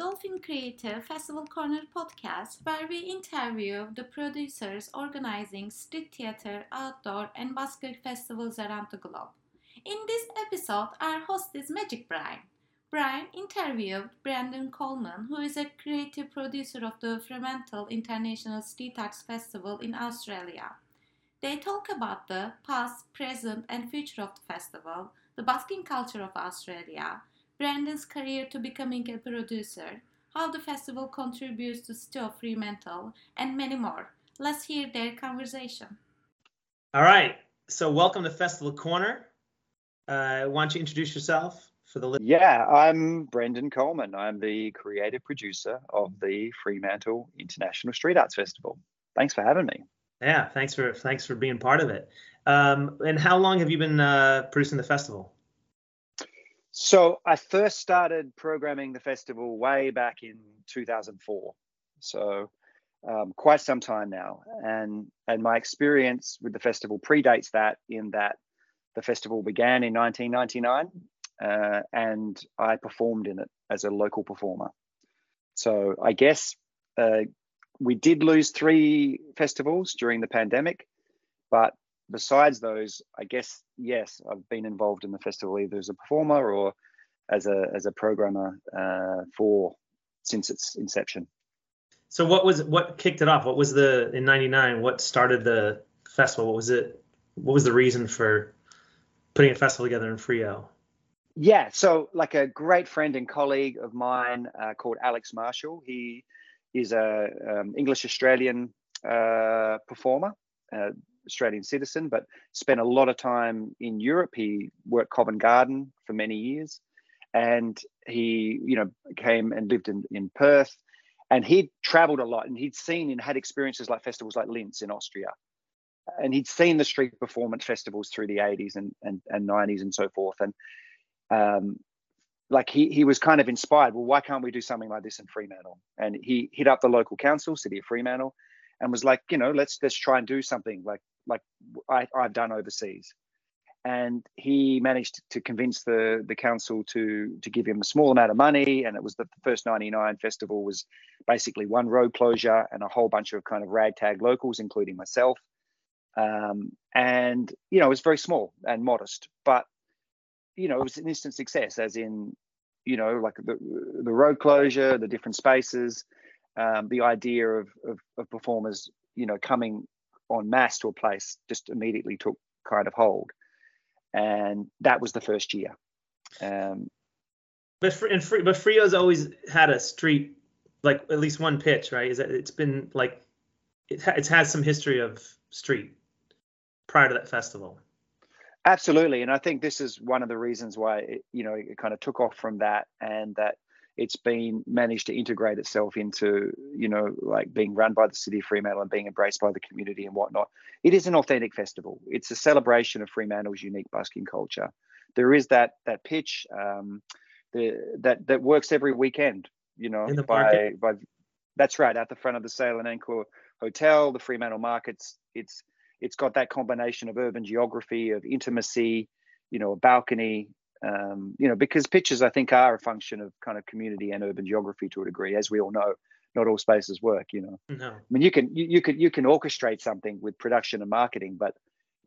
Dolphin Creative Festival Corner podcast, where we interview the producers organizing street theater, outdoor, and busker festivals around the globe. In this episode, our host is Magic Brian. Brian interviewed Brendan Coleman, who is a creative producer of the Fremantle International Street Arts Festival in Australia. They talk about the past, present, and future of the festival, the busking culture of Australia, Brendan's career to becoming a producer, how the festival contributes to Still Fremantle, and many more. Let's hear their conversation. All right. So, welcome to Festival Corner. Uh, why don't you introduce yourself for the list? Yeah, I'm Brendan Coleman. I'm the creative producer of the Fremantle International Street Arts Festival. Thanks for having me. Yeah, thanks for thanks for being part of it. Um, and how long have you been uh, producing the festival? So I first started programming the festival way back in 2004. So um, quite some time now, and and my experience with the festival predates that in that the festival began in 1999, uh, and I performed in it as a local performer. So I guess uh, we did lose three festivals during the pandemic, but besides those, I guess yes, I've been involved in the festival either as a performer or as a as a programmer uh, for since its inception. So what was what kicked it off? What was the in '99? What started the festival? What was it? What was the reason for putting a festival together in Freo? Yeah, so like a great friend and colleague of mine uh, called Alex Marshall. He is a um, English Australian uh, performer, uh, Australian citizen, but spent a lot of time in Europe. He worked Covent Garden for many years, and he, you know, came and lived in in Perth, and he'd travelled a lot, and he'd seen and had experiences like festivals like Linz in Austria, and he'd seen the street performance festivals through the 80s and and, and 90s and so forth, and um, like he he was kind of inspired. Well, why can't we do something like this in Fremantle? And he hit up the local council, City of Fremantle, and was like, you know, let's let's try and do something like like I, I've done overseas. And he managed to convince the the council to to give him a small amount of money, and it was the first '99 festival was basically one road closure and a whole bunch of kind of ragtag locals, including myself. Um, and you know, it was very small and modest, but you know, it was an instant success, as in, you know, like the the road closure, the different spaces, um, the idea of, of, of performers, you know, coming en masse to a place just immediately took kind of hold, and that was the first year. Um, but for, and but Freo's always had a street, like at least one pitch, right? Is that it's been like it ha- it's had some history of street prior to that festival. Absolutely, and I think this is one of the reasons why it, you know it kind of took off from that, and that it's been managed to integrate itself into you know like being run by the city of Fremantle and being embraced by the community and whatnot. It is an authentic festival. It's a celebration of Fremantle's unique busking culture. There is that that pitch um, the, that that works every weekend. You know, by by that's right at the front of the Sail and Anchor Hotel, the Fremantle Markets. It's it's got that combination of urban geography, of intimacy, you know, a balcony, um, you know, because pitches I think are a function of kind of community and urban geography to a degree, as we all know. Not all spaces work, you know. No. I mean, you can you, you can you can orchestrate something with production and marketing, but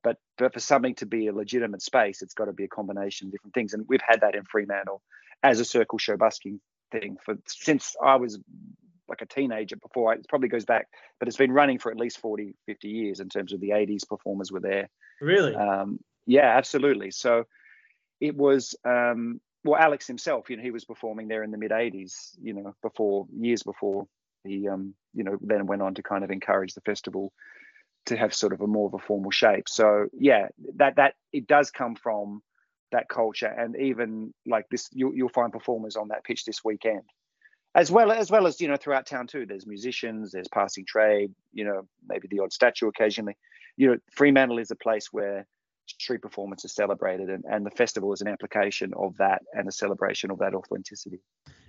but but for something to be a legitimate space, it's got to be a combination of different things. And we've had that in Fremantle as a circle show busking thing for since I was like a teenager before. It probably goes back, but it's been running for at least 40, 50 years in terms of the 80s performers were there. Really? Um, yeah, absolutely. So it was, um, well, Alex himself, you know, he was performing there in the mid 80s, you know, before years before he, um, you know, then went on to kind of encourage the festival to have sort of a more of a formal shape. So yeah, that that it does come from that culture, and even like this, you, you'll find performers on that pitch this weekend as well as well as you know throughout town too. There's musicians, there's passing trade, you know, maybe the odd statue occasionally. You know, Fremantle is a place where street performance is celebrated, and, and the festival is an application of that and a celebration of that authenticity.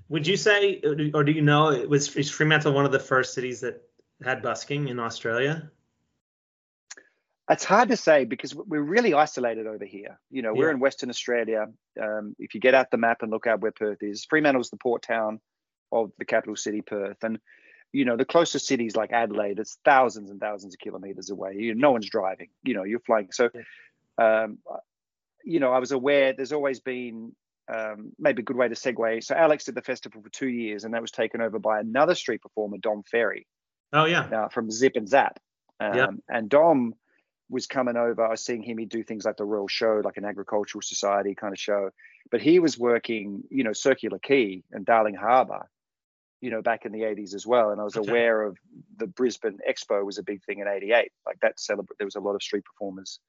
Would you say, or do you know, it was is Fremantle one of the first cities that had busking in Australia? It's hard to say because we're really isolated over here. You know, we're in Western Australia. Um, if you get out the map and look out where Perth is, Fremantle's the port town of the capital city, Perth, and you know the closest cities like Adelaide, it's thousands and thousands of kilometers away. You no one's driving. You know, you're flying. So, um, you know, I was aware. There's always been um, maybe a good way to segue. So Alex did the festival for two years, and that was taken over by another street performer, Dom Ferry. Oh yeah. Uh, from Zip and Zap. Um, Yep. And Dom was coming over. I was seeing him. He'd do things like the Royal Show, like an agricultural society kind of show. But he was working, you know, Circular Quay and Darling Harbour, you know, back in the 80s as well. And I was Okay. aware of the Brisbane Expo was a big thing in 88. Like that celebrate, there was a lot of street performers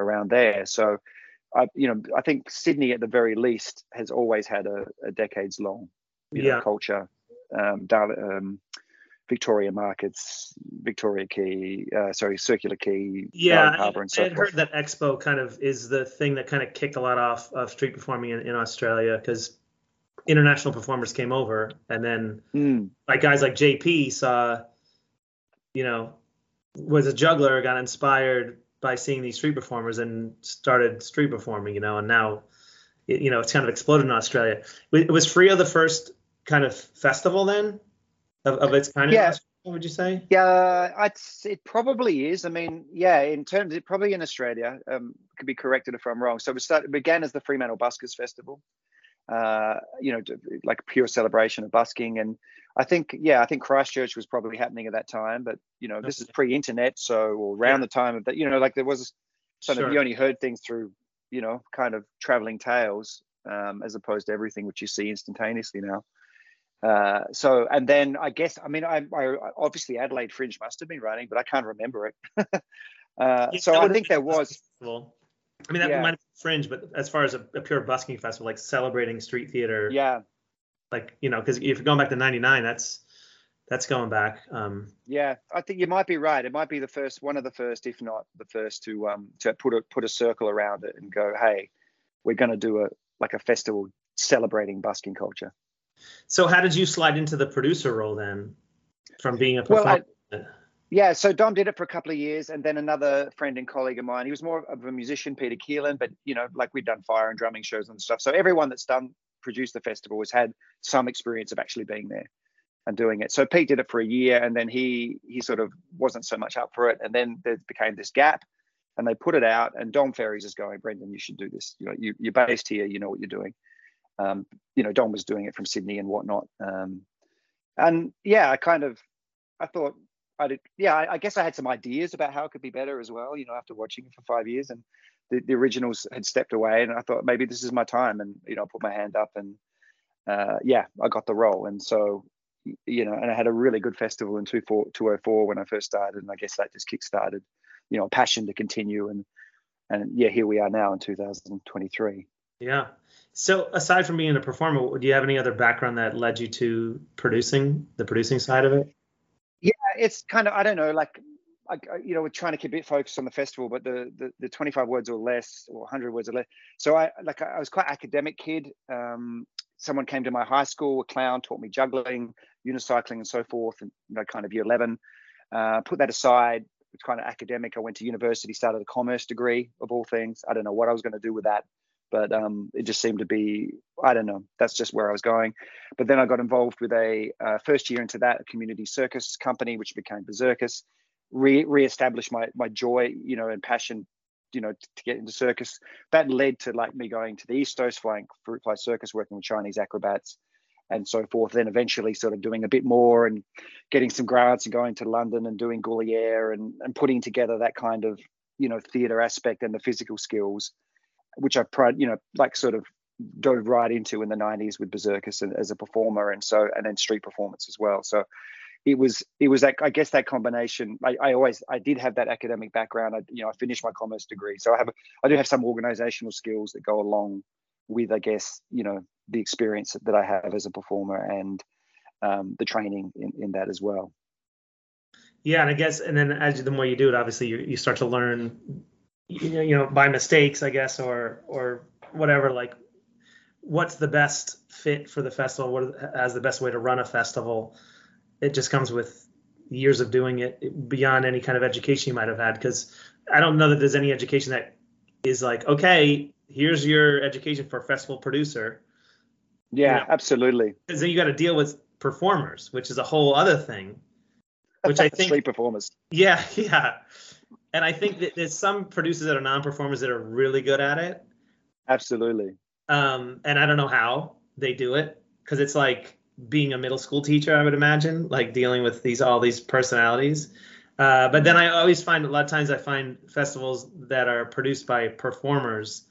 around there. So, I, you know, I think Sydney at the very least has always had a, a decades long, you know, culture. Um, um, Victoria Markets, Victoria Quay, uh, sorry, Circular Quay, Yeah, I, Harbour, and I so had forth. heard that Expo kind of is the thing that kind of kicked a lot off of street performing in, in Australia because international performers came over, and then Mm, like guys like JP saw, you know, was a juggler, got inspired by seeing these street performers and started street performing, you know, and now, it, you know, it's kind of exploded in Australia. Was, was Freo the first kind of festival then of, of its kind? in Yeah. Australia, would you say? Yeah, I'd, it probably is. I mean, yeah, in terms, it probably in Australia. Um, could be corrected if I'm wrong. So it started, it began as the Fremantle Buskers Festival, uh, you know, like pure celebration of busking. And I think, yeah, I think Christchurch was probably happening at that time. But you know, this is pre-internet, so or around Yeah. the time of that, you know, like there was sort Sure. of you only heard things through, you know, kind of traveling tales, um, as opposed to everything which you see instantaneously now. Uh, so and then I guess I mean I, I obviously Adelaide Fringe must have been running, but I can't remember it. uh, Yeah, so I think there was. Festival. I mean, that Yeah. might have fringe, but as far as a, a pure busking festival, like celebrating street theater, Yeah, like you know, because if you're going back to '99, that's that's going back. Um, yeah. I think you might be right. It might be the first, one of the first, if not the first, to um to put a put a circle around it and go, hey, we're going to do a like a festival celebrating busking culture. so how did you slide into the producer role then, from being a Well, performer? I- Yeah, so Dom did it for a couple of years, and then another friend and colleague of mine. He was more of a musician, Peter Keelan, but you know, like we'd done fire and drumming shows and stuff. So everyone that's done produced the festival has had some experience of actually being there and doing it. So Pete did it for a year, and then he he sort of wasn't so much up for it, and then there became this gap, and they put it out, and Dom Ferries is going, Brendan, you should do this. You know, you, you're based here, you know what you're doing. Um, you know, Dom was doing it from Sydney and whatnot. Um, and yeah, I kind of, I thought I yeah, I, I guess I had some ideas about how it could be better as well. You know, after watching it for five years, and the, the originals had stepped away, and I thought maybe this is my time, and you know, I put my hand up, and uh, yeah, I got the role, and so you know, and I had a really good festival in 24 204 when I first started, and I guess that just kick-started, you know, a passion to continue, and and yeah, here we are now in 2023. yeah. So aside from being a performer, do you have any other background that led you to producing the producing side of it? It's kind of I don't know, like I, I- you know, we're trying to keep it focused on the festival, but the, the the 25 words or less or 100 words or less. So I like I was quite academic kid. Um, someone came to my high school, a clown taught me juggling, unicycling, and so forth, and you know, kind of year 11. Uh, put that aside. It's kind of academic. I went to university, started a commerce degree of all things. I don't know what I was going to do with that, but um, it just seemed to be I don't know. That's just where I was going. But then I got involved with a uh, first year into that community circus company, which became Berserkus. Re reestablished my my joy, you know, and passion, you know, to, to get into circus. That led to like me going to the East Coast, flying fruit fly circus, working with Chinese acrobats, and so forth. Then eventually, sort of doing a bit more and getting some grants and going to London and doing Gaulier and and putting together that kind of you know theatre aspect and the physical skills, which I pride, you know, like sort of dove right into in the 90s with Berserkus as a performer and so and then street performance as well. So it was it was that I guess that combination I, I always I did have that academic background. I you know I finished my commerce degree. So I have I do have some organizational skills that go along with I guess you know the experience that I have as a performer and um, the training in, in that as well. Yeah, and I guess, and then as the more you do it, obviously you, you start to learn, you know, by mistakes, I guess, or or whatever. Like, what's the best fit for the festival? What as the best way to run a festival? It just comes with years of doing it beyond any kind of education you might have had. Because I don't know that there's any education that is like, okay, here's your education for festival producer. yeah Yeah. absolutely Because then you got to deal with performers, which is a whole other thing. Which I think performers. Yeah, yeah. And I think that there's some producers that are non-performers that are really good at it. Absolutely. Um, and I don't know how they do it because it's like being a middle school teacher, I would imagine, like dealing with these all these personalities. Uh, but then I always find a lot of times I find festivals that are produced by performers,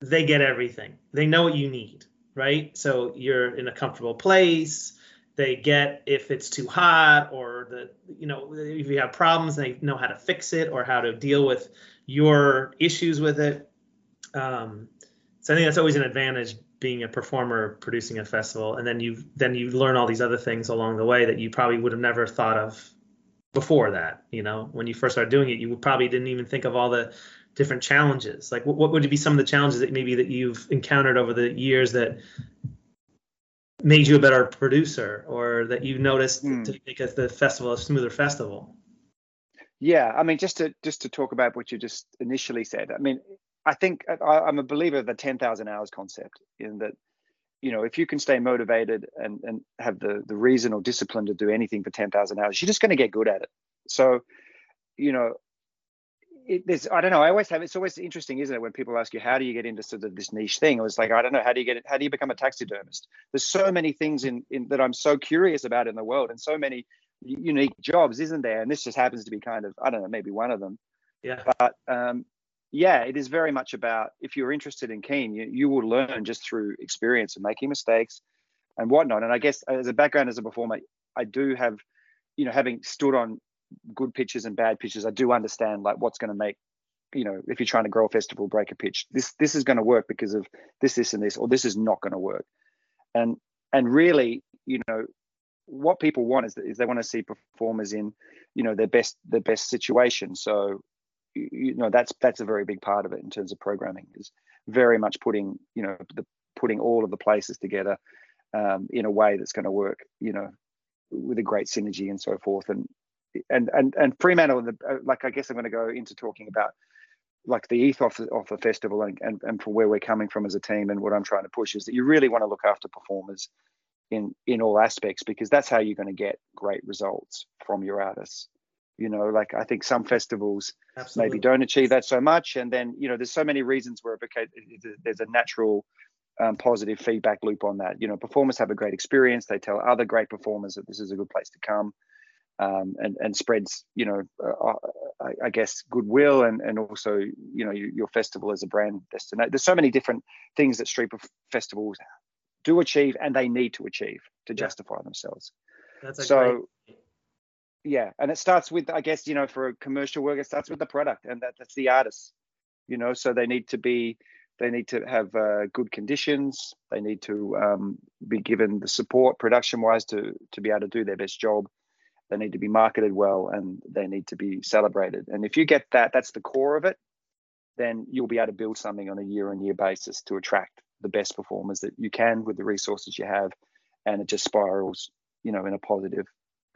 they get everything. They know what you need, right? So you're in a comfortable place. They get if it's too hot or the you know if you have problems, they know how to fix it or how to deal with your issues with it. Um, so I think that's always an advantage being a performer producing a festival. And then you then you learn all these other things along the way that you probably would have never thought of before that you know? When you first started doing it you probably didn't even think of all the different challenges. Like what, what would be some of the challenges that maybe that you've encountered over the years that made you a better producer or that you noticed mm. to make the festival a smoother festival yeah i mean just to just to talk about what you just initially said i mean I think I, am a believer of the 10,000 hours concept in that, you know, if you can stay motivated and, and have the, the reason or discipline to do anything for 10,000 hours, you're just going to get good at it. So, you know, it, there's, I don't know, I always have, it's always interesting, isn't it? When people ask you, how do you get into sort of this niche thing? It was like, I don't know, how do you get it? How do you become a taxidermist? There's so many things in, in that I'm so curious about in the world and so many unique jobs, isn't there? And this just happens to be kind of, I don't know, maybe one of them. Yeah. But um, yeah, it is very much about if you're interested in keen, you, you will learn just through experience and making mistakes and whatnot. And I guess as a background as a performer, I do have, you know, having stood on good pitches and bad pitches, I do understand like what's going to make, you know, if you're trying to grow a festival, break a pitch, this this is going to work because of this, this, and this, or this is not going to work. And and really, you know, what people want is, is they want to see performers in, you know, their best their best situation. So you know that's that's a very big part of it in terms of programming is very much putting you know the putting all of the places together um, in a way that's going to work you know with a great synergy and so forth and and and and Fremantle uh, like I guess I'm going to go into talking about like the ethos of the festival and, and and for where we're coming from as a team and what I'm trying to push is that you really want to look after performers in in all aspects because that's how you're going to get great results from your artists. You know like i think some festivals Absolutely. maybe don't achieve that so much and then you know there's so many reasons where there's a natural um, positive feedback loop on that. You know performers have a great experience. They tell other great performers that this is a good place to come um, and and spreads you know uh, uh I, I, guess goodwill and and also you know your, your festival as a brand destination there's so many different things that street festivals do achieve and they need to achieve to yeah. justify themselves. That's so great yeah and it starts with i guess you know for a commercial work it starts with the product and that, that's the artist you know so they need to be they need to have uh, good conditions. They need to um, be given the support production wise to to be able to do their best job they need to be marketed well and they need to be celebrated and if you get that that's the core of it then you'll be able to build something on a year on year basis to attract the best performers that you can with the resources you have and it just spirals you know in a positive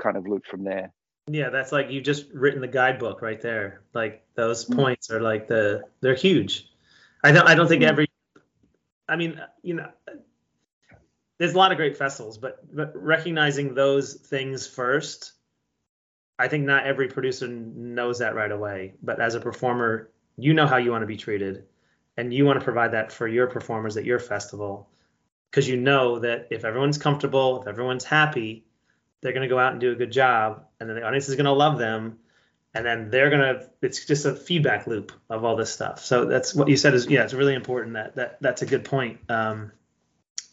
kind of loop from there. Yeah, that's like you've just written the guidebook right there. Like those mm-hmm. points are like the they're huge. I don't I don't think mm-hmm. every I mean, you know, there's a lot of great festivals, but but recognizing those things first, I think not every producer knows that right away. But as a performer, you know how you want to be treated, and you want to provide that for your performers at your festival, because you know that if everyone's comfortable, if everyone's happy, they're going to go out and do a good job and then the audience is going to love them and then they're going to it's just a feedback loop of all this stuff so that's what you said is yeah it's really important that that that's a good point um,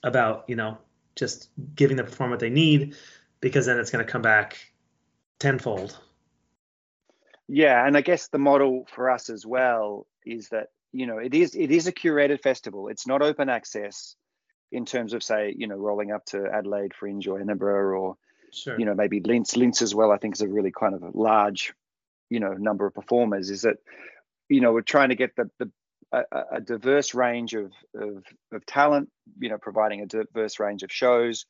about you know just giving the performer what they need because then it's going to come back tenfold yeah and i guess the model for us as well is that you know it is it is a curated festival it's not open access in terms of say you know rolling up to adelaide fringe or edinburgh or Sure. You know, maybe Linz, Linz as well. I think is a really kind of a large, you know, number of performers. Is that, you know, we're trying to get the the a, a diverse range of, of of talent. You know, providing a diverse range of shows.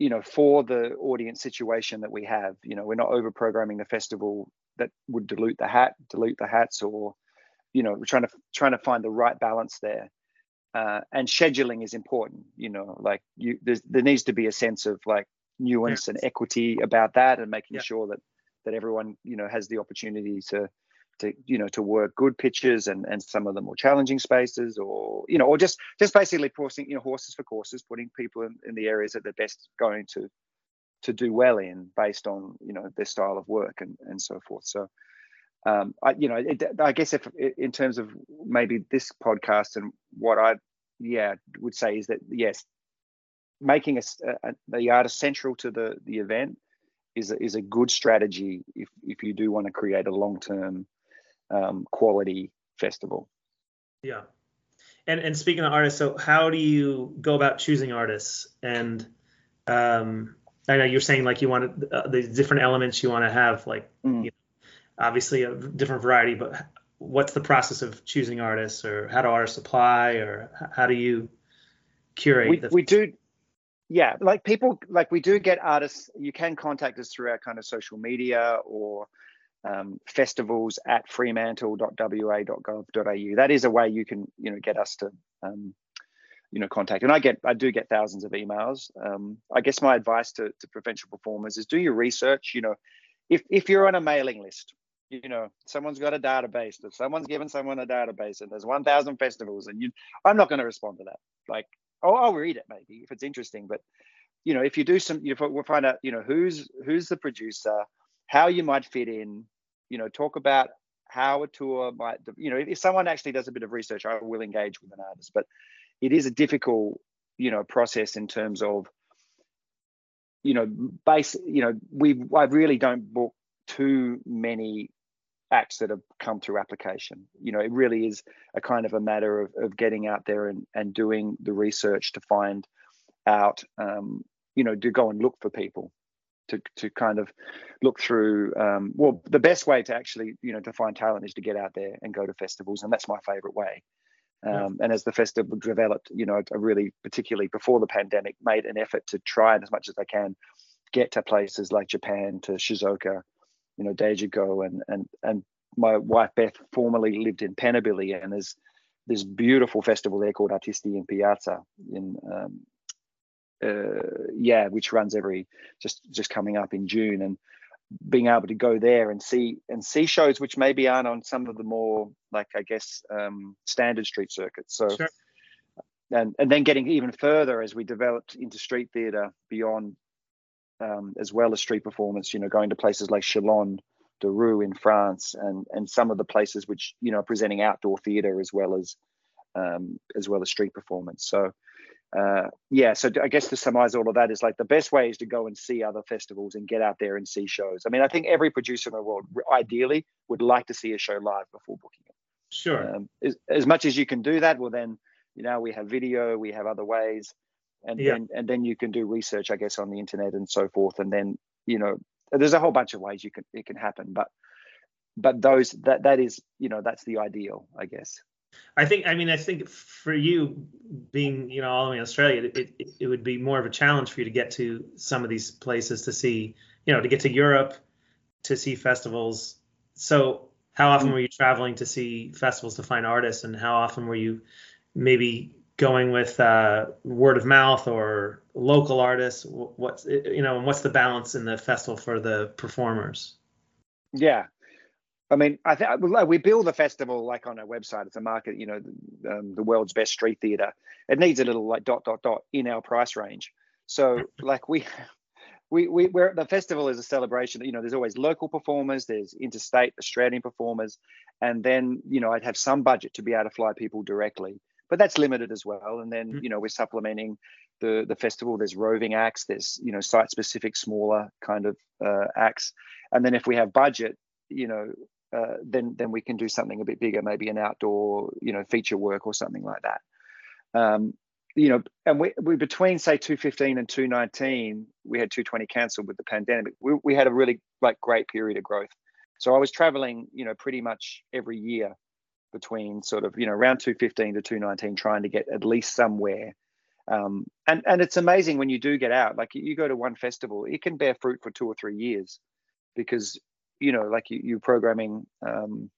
You know, for the audience situation that we have. You know, we're not over programming the festival that would dilute the hat, dilute the hats, or you know, we're trying to trying to find the right balance there. uh, and scheduling is important. You know, like you there needs to be a sense of like nuance and equity about that, and making yeah. sure that that everyone you know has the opportunity to to you know to work good pitches and and some of the more challenging spaces or you know or just just basically forcing you know horses for courses putting people in, in the areas that they're best going to to do well in based on you know their style of work and and so forth. So um i you know it, i guess if in terms of maybe this podcast and what i yeah would say is that yes making a, a the artist central to the the event is a, is a good strategy if if you do want to create a long term um, quality festival. Yeah, and and speaking of artists, so how do you go about choosing artists? And um, I know you're saying like you want uh, the different elements you want to have, like mm. you know, obviously a different variety, but what's the process of choosing artists, or how do artists apply, or how do you curate? We, the- we do yeah like people like we do get artists you can contact us through our kind of social media or um, festivals at fremantle.wa.gov.au. That is a way you can, you know, get us to, um, you know, contact. And I get, I do get thousands of emails. Um, I guess my advice to, to provincial performers is do your research. You know, if if you're on a mailing list, you know, someone's got a database. If someone's given someone a database, and there's 1,000 festivals, and you, I'm not going to respond to that. Like, oh, I'll read it maybe if it's interesting, but you know, if you do some, you we'll find out, you know, who's who's the producer how you might fit in, you know, talk about how a tour might, you know, if someone actually does a bit of research, I will engage with an artist, but it is a difficult, you know, process in terms of, you know, base, you know, we, I really don't book too many acts that have come through application. You know, it really is a kind of a matter of, of getting out there and, and doing the research to find out, um, you know, to go and look for people to, to kind of look through um, well the best way to actually you know to find talent is to get out there and go to festivals and that's my favorite way um, yeah. and as the festival developed you know i really particularly before the pandemic made an effort to try and as much as i can get to places like japan to shizuoka you know Daidogei and and and my wife beth formerly lived in Pennabilli and there's this beautiful festival there called artisti in piazza in um, uh, yeah, which runs every just just coming up in June, and being able to go there and see and see shows which maybe aren't on some of the more like I guess um, standard street circuits. So. Sure. And, and then getting even further as we developed into street theatre beyond um, as well as street performance, you know, going to places like Chalon, Rue in France, and and some of the places which you know presenting outdoor theatre as well as um, as well as street performance. So uh, yeah, so I guess to summarize all of that is like the best way is to go and see other festivals and get out there and see shows. I mean, I think every producer in the world ideally would like to see a show live before booking it. Sure. Um, as, as much as you can do that, well, then you know we have video, we have other ways, and yeah. then and then you can do research, I guess, on the internet and so forth, and then you know there's a whole bunch of ways you can it can happen, but but those that that is you know that's the ideal, I guess. I think. I mean, I think for you being, you know, all the way in Australia, it, it, it would be more of a challenge for you to get to some of these places to see, you know, to get to Europe to see festivals. So, how often were you traveling to see festivals to find artists, and how often were you maybe going with uh, word of mouth or local artists? What's you know, and what's the balance in the festival for the performers? Yeah, I mean, I think we build the festival like on our website. It's a market, you know, um, the world's best street theater. It needs a little like dot dot dot in our price range. So like we, we we the festival is a celebration. You know, there's always local performers, there's interstate Australian performers, and then you know I'd have some budget to be able to fly people directly, but that's limited as well. And then mm-hmm. you know we're supplementing the the festival. There's roving acts. There's you know site specific smaller kind of uh, acts, and then if we have budget, you know uh, then then we can do something a bit bigger, maybe an outdoor, you know, feature work or something like that. Um, you know, and we, we between say 215 and 219, we had 220 cancelled with the pandemic. We, we had a really like great period of growth. So I was traveling, you know, pretty much every year between sort of you know around 215 to 219, trying to get at least somewhere. Um, and and it's amazing when you do get out. Like you go to one festival, it can bear fruit for two or three years because you know like you, you programming um,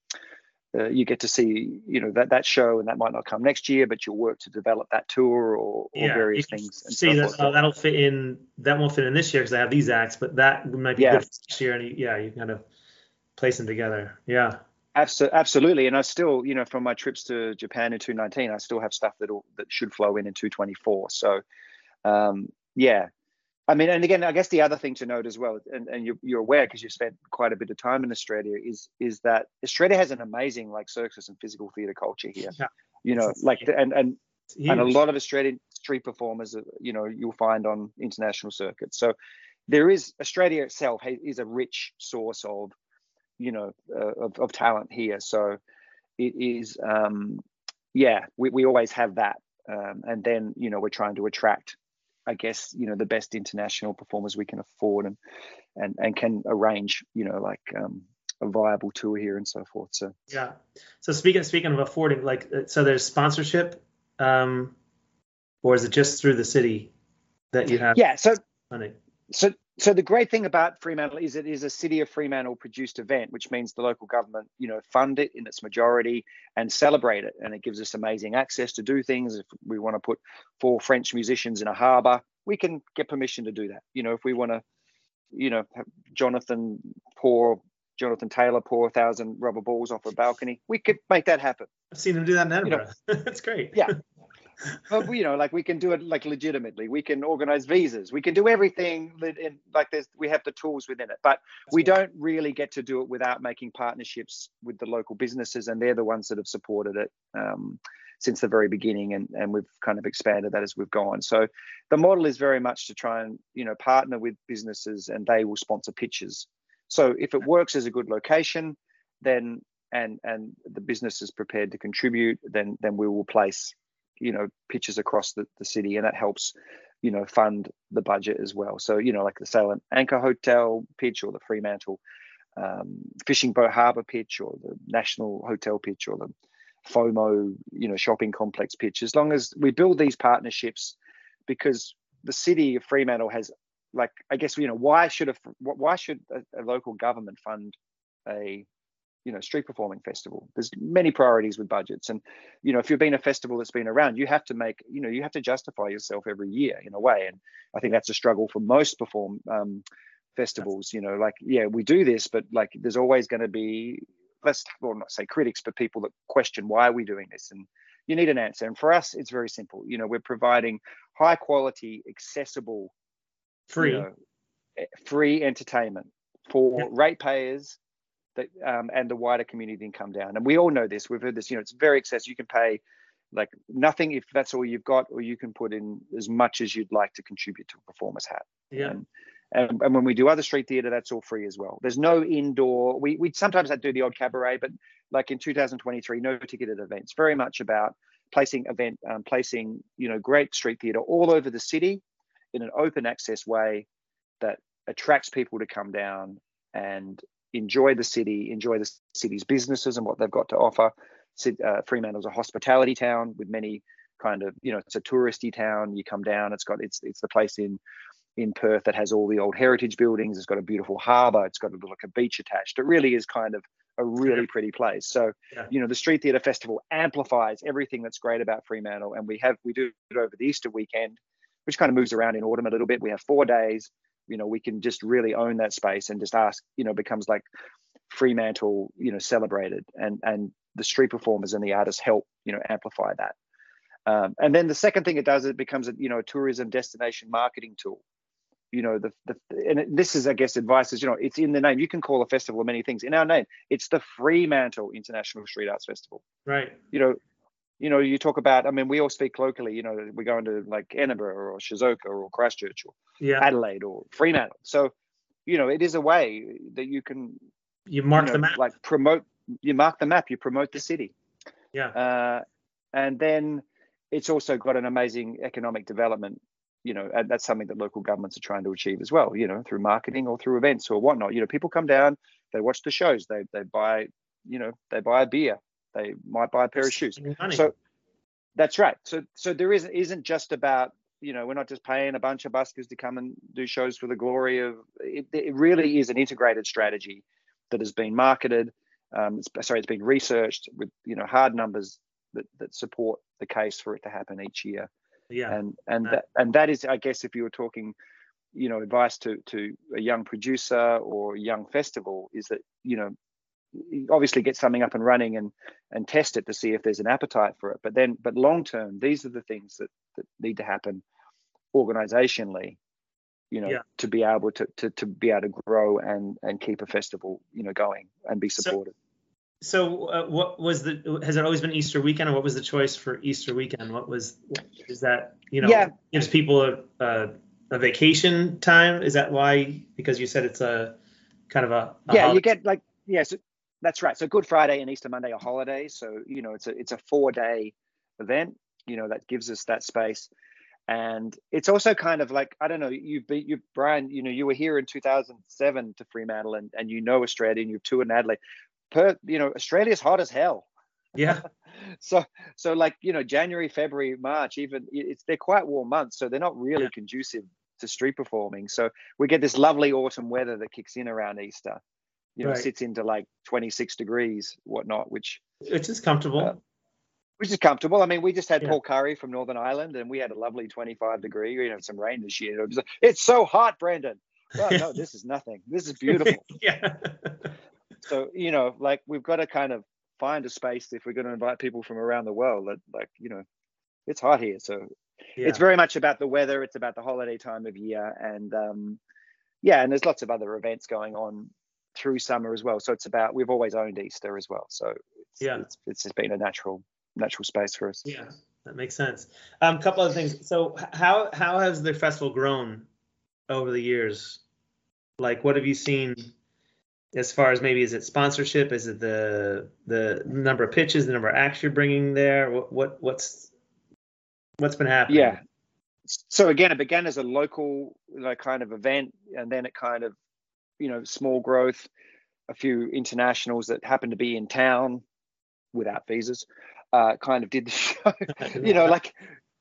uh, you get to see you know that that show and that might not come next year but you'll work to develop that tour or, or Yeah, various things and See that oh, that'll fit in. That won't fit in this year because I have these acts, but that might be Yeah. good for next year. And yeah, you kind of place them together. Yeah. Abso- absolutely and i still you know from my trips to japan in 219 i still have stuff that that should flow in in 224 so um yeah i mean and again i guess the other thing to note as well and, and you're, you're aware because you've spent quite a bit of time in australia is is that australia has an amazing like circus and physical theater culture here Yeah. you know like insane. and and and a lot of Australian street performers, you know, you'll find on international circuits. So there is Australia itself is a rich source of, you know, uh, of, of talent here. So it is, um, yeah, we, we always have that, um, and then you know we're trying to attract, I guess, you know, the best international performers we can afford and and and can arrange, you know, like um, a viable tour here and so forth. So Yeah. So speaking speaking of affording, like, uh, so there's sponsorship, um, or is it just through the city that you have yeah, so? So, so the great thing about Fremantle is it is a city of Fremantle produced event, which means the local government, you know, fund it in its majority and celebrate it, and it gives us amazing access to do things. If we want to put four French musicians in a harbour, we can get permission to do that. You know, if we want to, you know, have Jonathan pour Jonathan Taylor pour a thousand rubber balls off a balcony, we could make that happen. I've seen him do that in You know- Edinburgh. That's great. Yeah. But you know, like we can do it like legitimately. We can organize visas. We can do everything that in, like there's we have the tools within it. But we cool. don't really get to do it without making partnerships with the local businesses, and they're the ones that have supported it um, since the very beginning, and and we've kind of expanded that as we've gone. So the model is very much to try and you know partner with businesses, and they will sponsor pitches. So if it works as a good location, then and and the business is prepared to contribute, then then we will place you know pitches across the, the city and that helps you know fund the budget as well. So you know like the Sail and Anchor Hotel pitch or the Fremantle um, Fishing Boat Harbour pitch or the National Hotel pitch or the FOMO you know shopping complex pitch. As long as we build these partnerships because the city of Fremantle has like I guess you know why should a why should a, a local government fund a you know street performing festival. There's many priorities with budgets. And you know if you've been a festival that's been around you have to make you know you have to justify yourself every year in a way. And i think that's a struggle for most perform um, festivals you know like yeah we do this but like there's always going to be let's well not say critics but people that question why are we doing this? And you need an answer. And for us it's very simple. You know we're providing high quality accessible you Free. know, eh, free entertainment for Yeah. ratepayers that um, and the wider community can come down. And we all know this. We've heard this. You know, it's very accessible. You can pay like nothing if that's all you've got, or you can put in as much as you'd like to contribute to a performer's hat. yeah. And, and, and when we do other street theatre, that's all free as well. There's no indoor. We we sometimes I do the odd cabaret, but like in 2023, no ticketed events. Very much about placing event, um, placing you know great street theatre all over the city in an open access way that attracts people to come down and enjoy the city, enjoy the city's businesses and what they've got to offer. Uh, Fremantle's a hospitality town with many kind of, you know, it's a touristy town. You come down, it's got it's it's the place in in Perth that has all the old heritage buildings. It's got a beautiful harbour. It's got a, like a beach attached. It really is kind of a really pretty place. So, Yeah. you know, the Street Theatre Festival amplifies everything that's great about Fremantle, and we have we do it over the Easter weekend, which kind of moves around in autumn a little bit. We have four days. You know, we can just really own that space and just ask. You know, becomes like Fremantle. You know, celebrated, and and the street performers and the artists help. You know, amplify that. Um, and then the second thing it does, it becomes a you know a tourism destination marketing tool. You know, the, the and this is I guess advice is you know it's in the name. You can call a festival many things. In our name, it's the Fremantle International Street Arts Festival. Right. You know, you know, you talk about. I mean, we all speak locally. You know, we go into like Edinburgh or Shizuoka or Christchurch or Yeah. Adelaide or Fremantle. So, you know, it is a way that you can You mark you know, the map. like promote. You mark the map. You promote the city. Yeah. Uh, and then it's also got an amazing economic development. You know, and that's something that local governments are trying to achieve as well. You know, through marketing or through events or whatnot. You know, people come down, they watch the shows, they they buy, you know, they buy a beer, they might buy a pair of shoes. So that's right. So so there isn't isn't just about you know we're not just paying a bunch of buskers to come and do shows for the glory of it. It really is an integrated strategy that has been marketed Um, it's, sorry, it's been researched with you know hard numbers that, that support the case for it to happen each year. Yeah. And and that and that is, I guess, if you were talking, you know, advice to to a young producer or a young festival, is that you know, obviously get something up and running and and test it to see if there's an appetite for it. But then, but long term, these are the things that that need to happen organizationally you know, yeah. to be able to, to to be able to grow and and keep a festival, you know, going and be supported. So, so uh, what was the? Has it always been Easter weekend, or what was the choice for Easter weekend? What was is that? You know, yeah. gives people a, a, a vacation time. Is that why? Because you said it's a kind of a, a yeah. Holiday. You get like yes, that's right. So Good Friday and Easter Monday are holidays. So you know, it's a it's a four day event. You know, that gives us that space and it's also kind of like i don't know you've been you brian you know you were here in 2007 to fremantle and, and you know australia and you've toured in adelaide per you know australia's hot as hell yeah so so like you know january february march even it's they're quite warm months so they're not really yeah. conducive to street performing so we get this lovely autumn weather that kicks in around easter you know right. sits into like 26 degrees whatnot which it's just comfortable uh, which is comfortable. I mean, we just had yeah. Paul Curry from Northern Ireland, and we had a lovely 25 degree, you know, some rain this year. It was, it's so hot, Brendan. Well, no, this is nothing. This is beautiful. yeah. so you know, like we've got to kind of find a space if we're going to invite people from around the world. That like you know, it's hot here, so yeah. it's very much about the weather. It's about the holiday time of year, and um, yeah, and there's lots of other events going on through summer as well. So it's about we've always owned Easter as well. So it's, yeah, it's, it's just been a natural natural space for us. Yeah, that makes sense. A um, couple of things. So how how has the festival grown over the years? Like, what have you seen as far as maybe is it sponsorship? Is it the the number of pitches, the number of acts you're bringing there? What what what's what's been happening? Yeah. So again, it began as a local like kind of event, and then it kind of you know small growth, a few internationals that happened to be in town without visas uh, kind of did the show. you know, like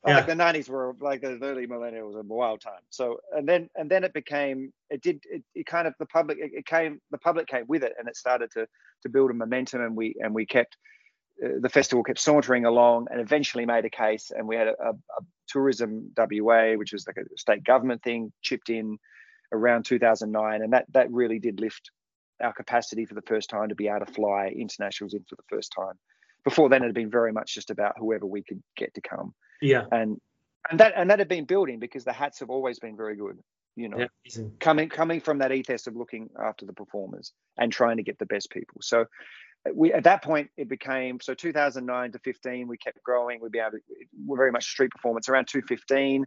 yeah. like the nineties were like the early millennia was a wild time. So and then and then it became it did it, it kind of the public it, it, came the public came with it and it started to to build a momentum and we and we kept uh, the festival kept sauntering along and eventually made a case and we had a, a, a tourism WA which was like a state government thing chipped in around 2009 and that that really did lift our capacity for the first time to be able to fly internationals in for the first time before then it had been very much just about whoever we could get to come. Yeah. And and that and that had been building because the hats have always been very good. You know, yeah, coming coming from that ethos of looking after the performers and trying to get the best people. So we at that point it became so 2009 to 15 we kept growing we'd be able to we're very much street performance around 215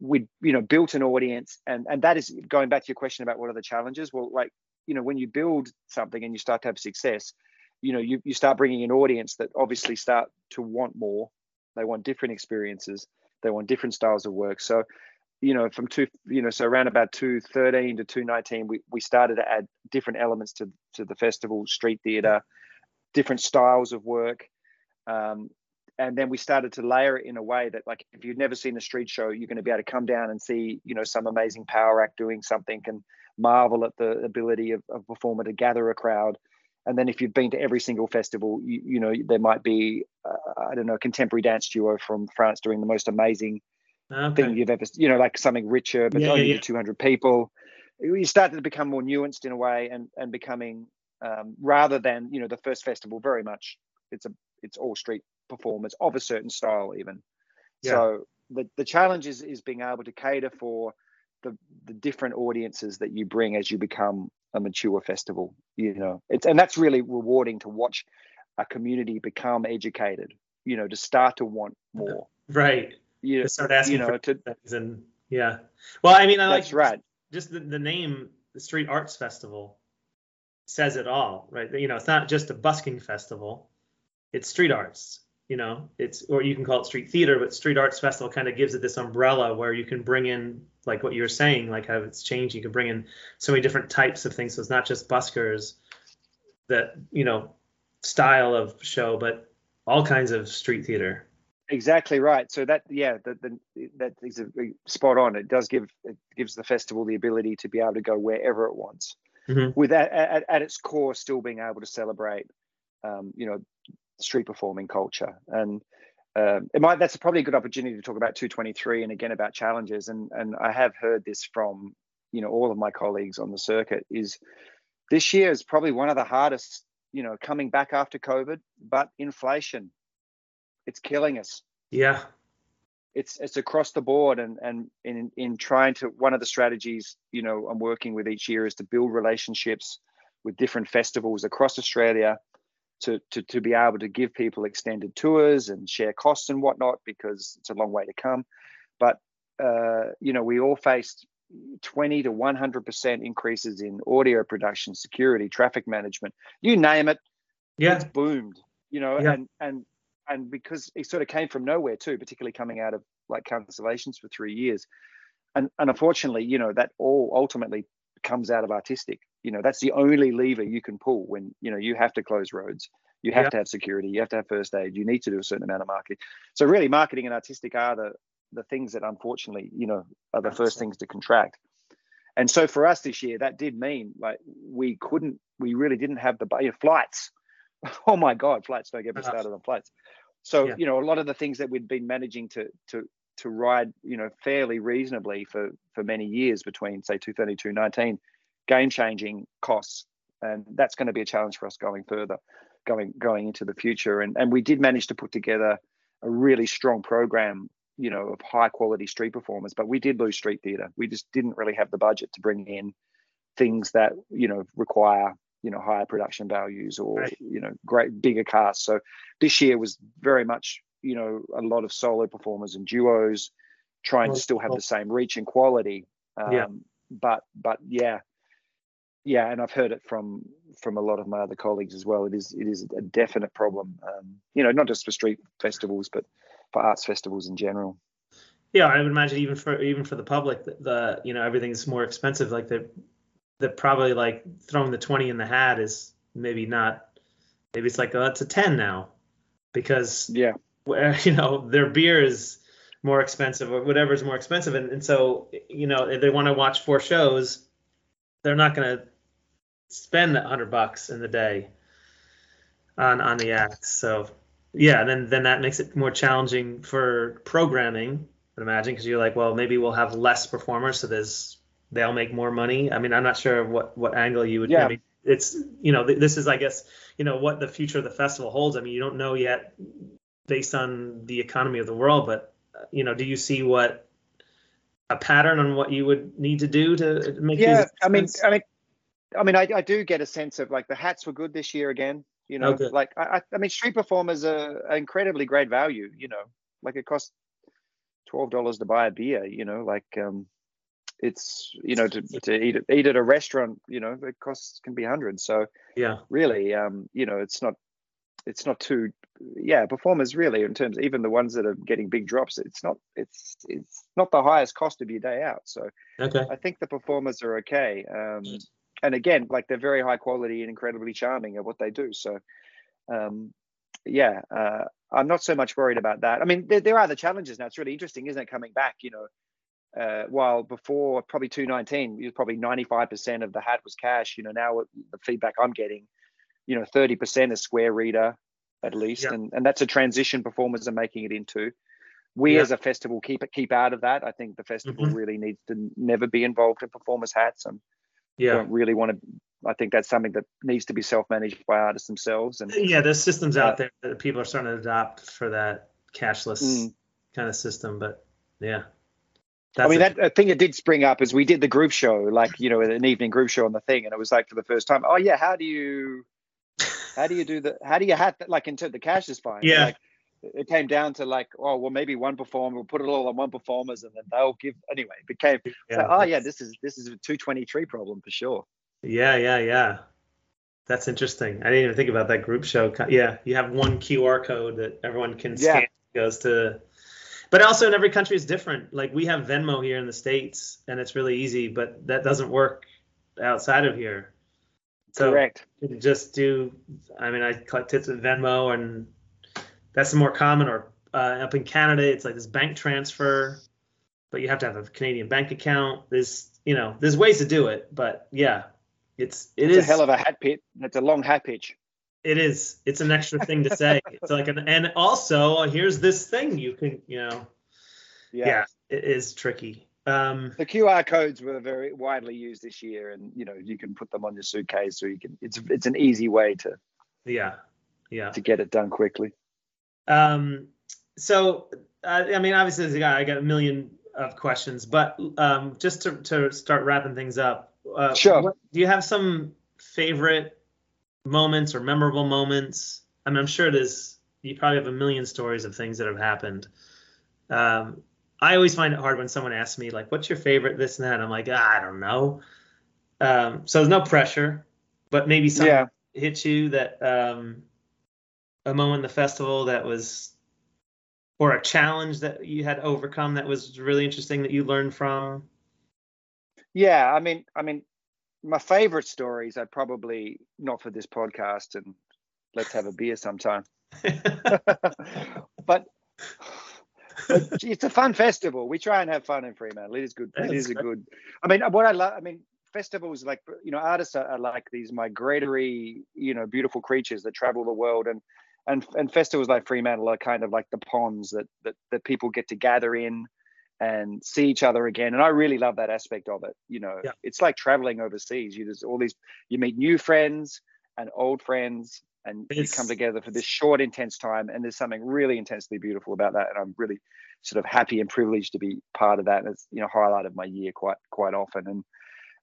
we you know built an audience. And and that is going back to your question about what are the challenges? Well like you know when you build something and you start to have success you know you, you start bringing an audience that obviously start to want more. They want different experiences. They want different styles of work. So you know from two you know so around about 213 to 219 we, we started to add different elements to, to the festival street theater different styles of work. Um, and then we started to layer it in a way that like if you've never seen a street show you're going to be able to come down and see you know some amazing power act doing something and marvel at the ability of a performer to gather a crowd and then if you've been to every single festival you, you know there might be uh, i don't know a contemporary dance duo from france doing the most amazing okay. thing you've ever you know like something richer but yeah, only yeah, yeah. 200 people you started to become more nuanced in a way and and becoming um, rather than you know the first festival very much it's a it's all street performers of a certain style even. Yeah. so the the challenge is is being able to cater for the the different audiences that you bring as you become a mature festival you know. It's and that's really rewarding to watch a community become educated you know to start to want more. Right. You to start asking you know, for to, things and yeah. Well i mean i that's like right. just the, the name the street arts festival says it all right? You know it's not just a busking festival. It's street arts you know it's or you can call it street theater but street arts festival kind of gives it this umbrella where you can bring in like what you were saying like how it's changed. You can bring in so many different types of things. So it's not just buskers that you know style of show but all kinds of street theater. Exactly right. So that yeah that that is a, spot on. It does give it gives the festival the ability to be able to go wherever it wants Mhm. with at, at, at its core still being able to celebrate, um, you know, street performing culture. And um, it might that's probably a good opportunity to talk about 223 and again about challenges. And and I have heard this from you know all of my colleagues on the circuit is this year is probably one of the hardest. You know, coming back after COVID, but inflation, it's killing us Yeah. it's it's across the board and and in in trying to one of the strategies you know i'm working with each year is to build relationships with different festivals across australia to to, to be able to give people extended tours and share costs and whatnot because it's a long way to come but uh, you know we all faced 20 to 100 percent increases in audio production security traffic management you name it Yeah. it's boomed you know Yeah. and and and because it sort of came from nowhere too particularly coming out of like cancellations for three years and and unfortunately you know that all ultimately comes out of artistic you know that's the only lever you can pull when you know you have to close roads. You have Yeah. to have security. You have to have first aid. You need to do a certain amount of marketing so really marketing and artistic are the the things that unfortunately you know are the first Absolutely. things to contract. And so for us this year that did mean like we couldn't we really didn't have the you know, flights. Oh my god flights don't get me started on flights. So Yeah. you know a lot of the things that we'd been managing to to to ride you know fairly reasonably for for many years between say 230 219 game changing costs and that's going to be a challenge for us going further going going into the future and and we did manage to put together a really strong program you know of high quality street performers but we did lose street theater we just didn't really have the budget to bring in things that you know require you know higher production values or Right. you know great bigger casts so this year was very much you know a lot of solo performers and duos trying Well, to still have well- the same reach and quality um, Yeah. but but yeah yeah and i've heard it from from a lot of my other colleagues as well it is it is a definite problem um, you know not just for street festivals but for arts festivals in general Yeah, I would imagine even for even for the public, the, the you know everything's more expensive. Like the the probably like throwing the twenty in the hat is maybe not. Maybe it's like oh, it's a ten now, because yeah where you know their beer is more expensive or whatever is more expensive, and, and so you know if they want to watch four shows, they're not going to spend a hundred bucks in the day on on the acts. So yeah, then then that makes it more challenging for programming. I'd imagine because you're like, well, maybe we'll have less performers, so there's they'll make more money. I mean, I'm not sure what what angle you would. Yeah. I mean, it's you know th- this is I guess you know what the future of the festival holds. I mean, you don't know yet based on the economy of the world, but uh, you know, do you see what a pattern on what you would need to do to make yeah these i mean i mean i mean I, I do get a sense of like the hats were good this year again you know? Oh, good. like I, I mean street performers are, are incredibly great value you know? Like it costs twelve dollars to buy a beer you know? Like um it's you know to, to eat at, eat at a restaurant you know it costs can be hundreds. So yeah, really um you know it's not it's not too yeah performers really in terms even the ones that are getting big drops it's not it's it's not the highest cost of your day out. So okay, I think the performers are okay. Um, and again, like they're very high quality and incredibly charming at what they do. So, um, yeah, uh, I'm not so much worried about that. I mean, there, there are the challenges now. It's really interesting, isn't it? Coming back, you know, uh, while before probably 219, it was probably 95% of the hat was cash. You know, now the feedback I'm getting, you know, 30% is Square Reader at least, Yeah. and and that's a transition performers are making it into. We Yeah. as a festival keep it keep out of that. I think the festival Mhm. really needs to never be involved in performers hats and yeah. don't really want to. I think that's something that needs to be self-managed by artists themselves. And Yeah, there's systems Uh, out there that people are starting to adopt for that cashless Mm. kind of system, but yeah. I mean, a- that a thing that did spring up is we did the group show, like you know, an evening group show on the thing, and it was like for the first time. Oh yeah, how do you, how do you do the, how do you have that? Like into the cash is fine. Yeah. Like, it came down to like, oh well, maybe one performer, we'll put it all on one performers, and then they'll give anyway. It became, it's like, oh yeah, this is this is a two twenty three problem for sure. Yeah, yeah, yeah. That's interesting. I didn't even think about that group show. Yeah, you have one QR code that everyone can Yeah. scan. Goes to, but also in every country is different. Like we have Venmo here in the states, and it's really easy, but that doesn't work outside of here. So Correct. you just do. I mean, I collect tips with Venmo, and that's the more common. Or uh, up in Canada, it's like this bank transfer, but you have to have a Canadian bank account. There's, you know, there's ways to do it, but yeah, It's it it's is a hell of a hat pit. It's a long hat pitch. it is. It's an extra thing to say. it's like an and also here's this thing you can you know Yeah. yeah, it is tricky. Um, The QR codes were very widely used this year, and you know you can put them on your suitcase, so you can. It's it's an easy way to yeah, yeah. to get it done quickly. Um, so I, I mean, obviously, as a guy, I got a million of questions, but um, just to, to start wrapping things up, uh, Sure. what- do you have some favorite moments or memorable moments? I mean, I'm sure it is. You probably have a million stories of things that have happened. Um, I always find it hard when someone asks me like, "What's your favorite?" This and that. I'm like, ah, I don't know. Um, so there's no pressure, but maybe something Yeah. hit you that um, a moment in the festival that was or a challenge that you had overcome that was really interesting that you learned from Yeah, I mean, I mean, my favorite stories are probably not for this podcast, and let's have a beer sometime. but, it's a fun festival. We try and have fun in Fremantle. It is good. It That's is a good. I mean, what I love. I mean, festivals like you know, artists are, are like these migratory, you know, beautiful creatures that travel the world, and and and festivals like Fremantle are kind of like the ponds that that that people get to gather in and see each other again. And I really love that aspect of it. You know, Yeah. it's like traveling overseas. You just all these you meet new friends and old friends and you come together for this short intense time and there's something really intensely beautiful about that and i'm really sort of happy and privileged to be part of that and it's you know highlight of my year quite quite often and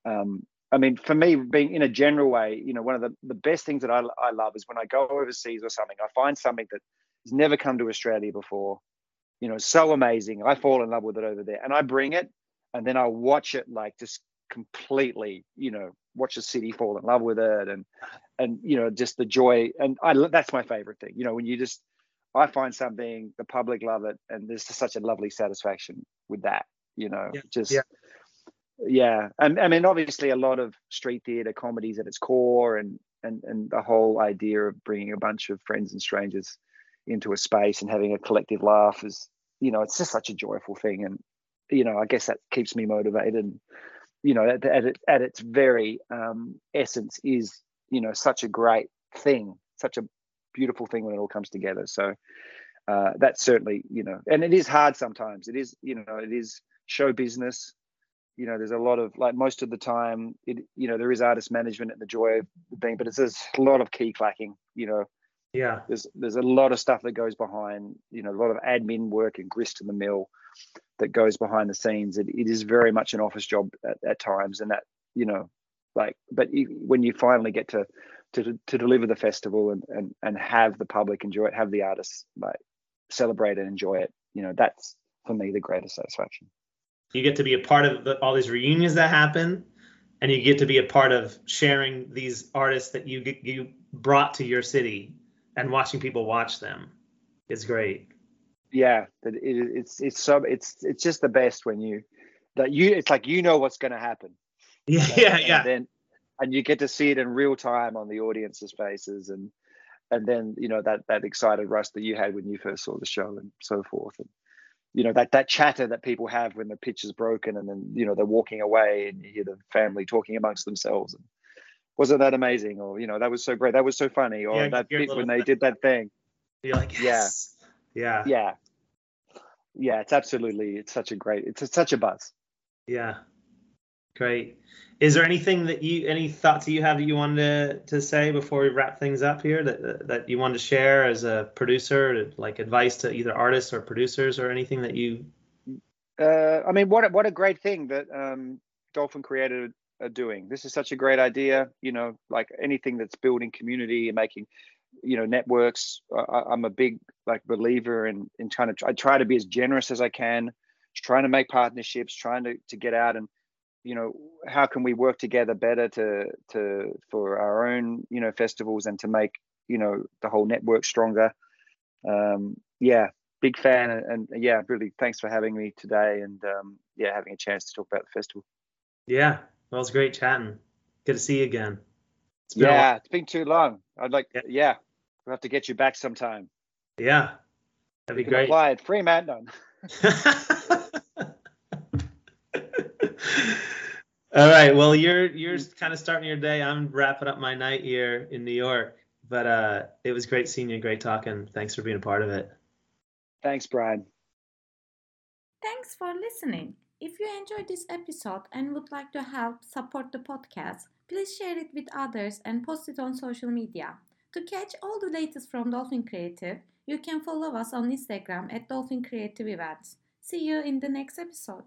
um i mean for me being in a general way you know one of the, the best things that I, I love is when i go overseas or something i find something that has never come to australia before. You know so amazing. I fall in love with it over there and i bring it and then i watch it like just completely you know watch the city fall in love with it and and you know just the joy. And i that's my favorite thing. You know when you just i find something the public love it and there's just such a lovely satisfaction with that you know Yeah, just yeah. Yeah and i mean obviously a lot of street theater comedies at its core and and and the whole idea of bringing a bunch of friends and strangers into a space and having a collective laugh is you know it's just such a joyful thing. And you know i guess that keeps me motivated and, you know at, at, at its very um, essence is you know such a great thing such a beautiful thing when it all comes together. So uh, that's certainly you know and it is hard sometimes. It is you know it is show business you know there's a lot of like most of the time it you know there is artist management and the joy of being but it's there's a lot of key clacking you know. Yeah. There's there's a lot of stuff that goes behind you know a lot of admin work and grist in the mill that goes behind the scenes. It, it is very much an office job at, at times and that you know like but you, when you finally get to to to deliver the festival and and and have the public enjoy it have the artists like celebrate and enjoy it you know that's for me the greatest satisfaction you get to be a part of the, all these reunions that happen and you get to be a part of sharing these artists that you you brought to your city and watching people watch them is great. Yeah it, it's it's so it's it's just the best when you that you it's like you know what's going to happen. Yeah and- yeah and yeah. then and you get to see it in real time on the audience's faces and and then you know that that excited rush that you had when you first saw the show and so forth and you know that that chatter that people have when the pitch is broken and then you know they're walking away and you hear the family talking amongst themselves. And wasn't that amazing? Or you know that was so great. That was so funny. Or Yeah, that bit when they did that thing. You're like Yeah. yes. Yeah. Yeah, yeah yeah it's absolutely it's such a great it's such a buzz great is there anything that you any thoughts that you have that you wanted to, to say before we wrap things up here that that you wanted to share as a producer like advice to either artists or producers or anything that you uh, I mean, what a, what a great thing that um, Dolphin Creative are doing. This is such a great idea. You know, like anything that's building community and making, you know, networks. I, I'm a big like believer in in trying to. I try to be as generous as I can, trying to make partnerships, trying to to get out and, you know, how can we work together better to to for our own you know festivals and to make you know the whole network stronger. Um, yeah, big fan and, and, yeah really thanks for having me today and um, yeah having a chance to talk about the festival. Yeah well it's great chatting. Good to see you again. It's yeah it's been too long. I'd like Yeah. yeah, we'll have to get you back sometime. Yeah that'd be You great. apply at fremantle All right. Well, you're you're kind of starting your day. I'm wrapping up my night here in New York. But uh, it was great seeing you. Great talking. Thanks for being a part of it. Thanks, Brian. Thanks for listening. If you enjoyed this episode and would like to help support the podcast, please share it with others and post it on social media. To catch all the latest from Dolphin Creative, you can follow us on Instagram at Dolphin Creative Events. See you in the next episode.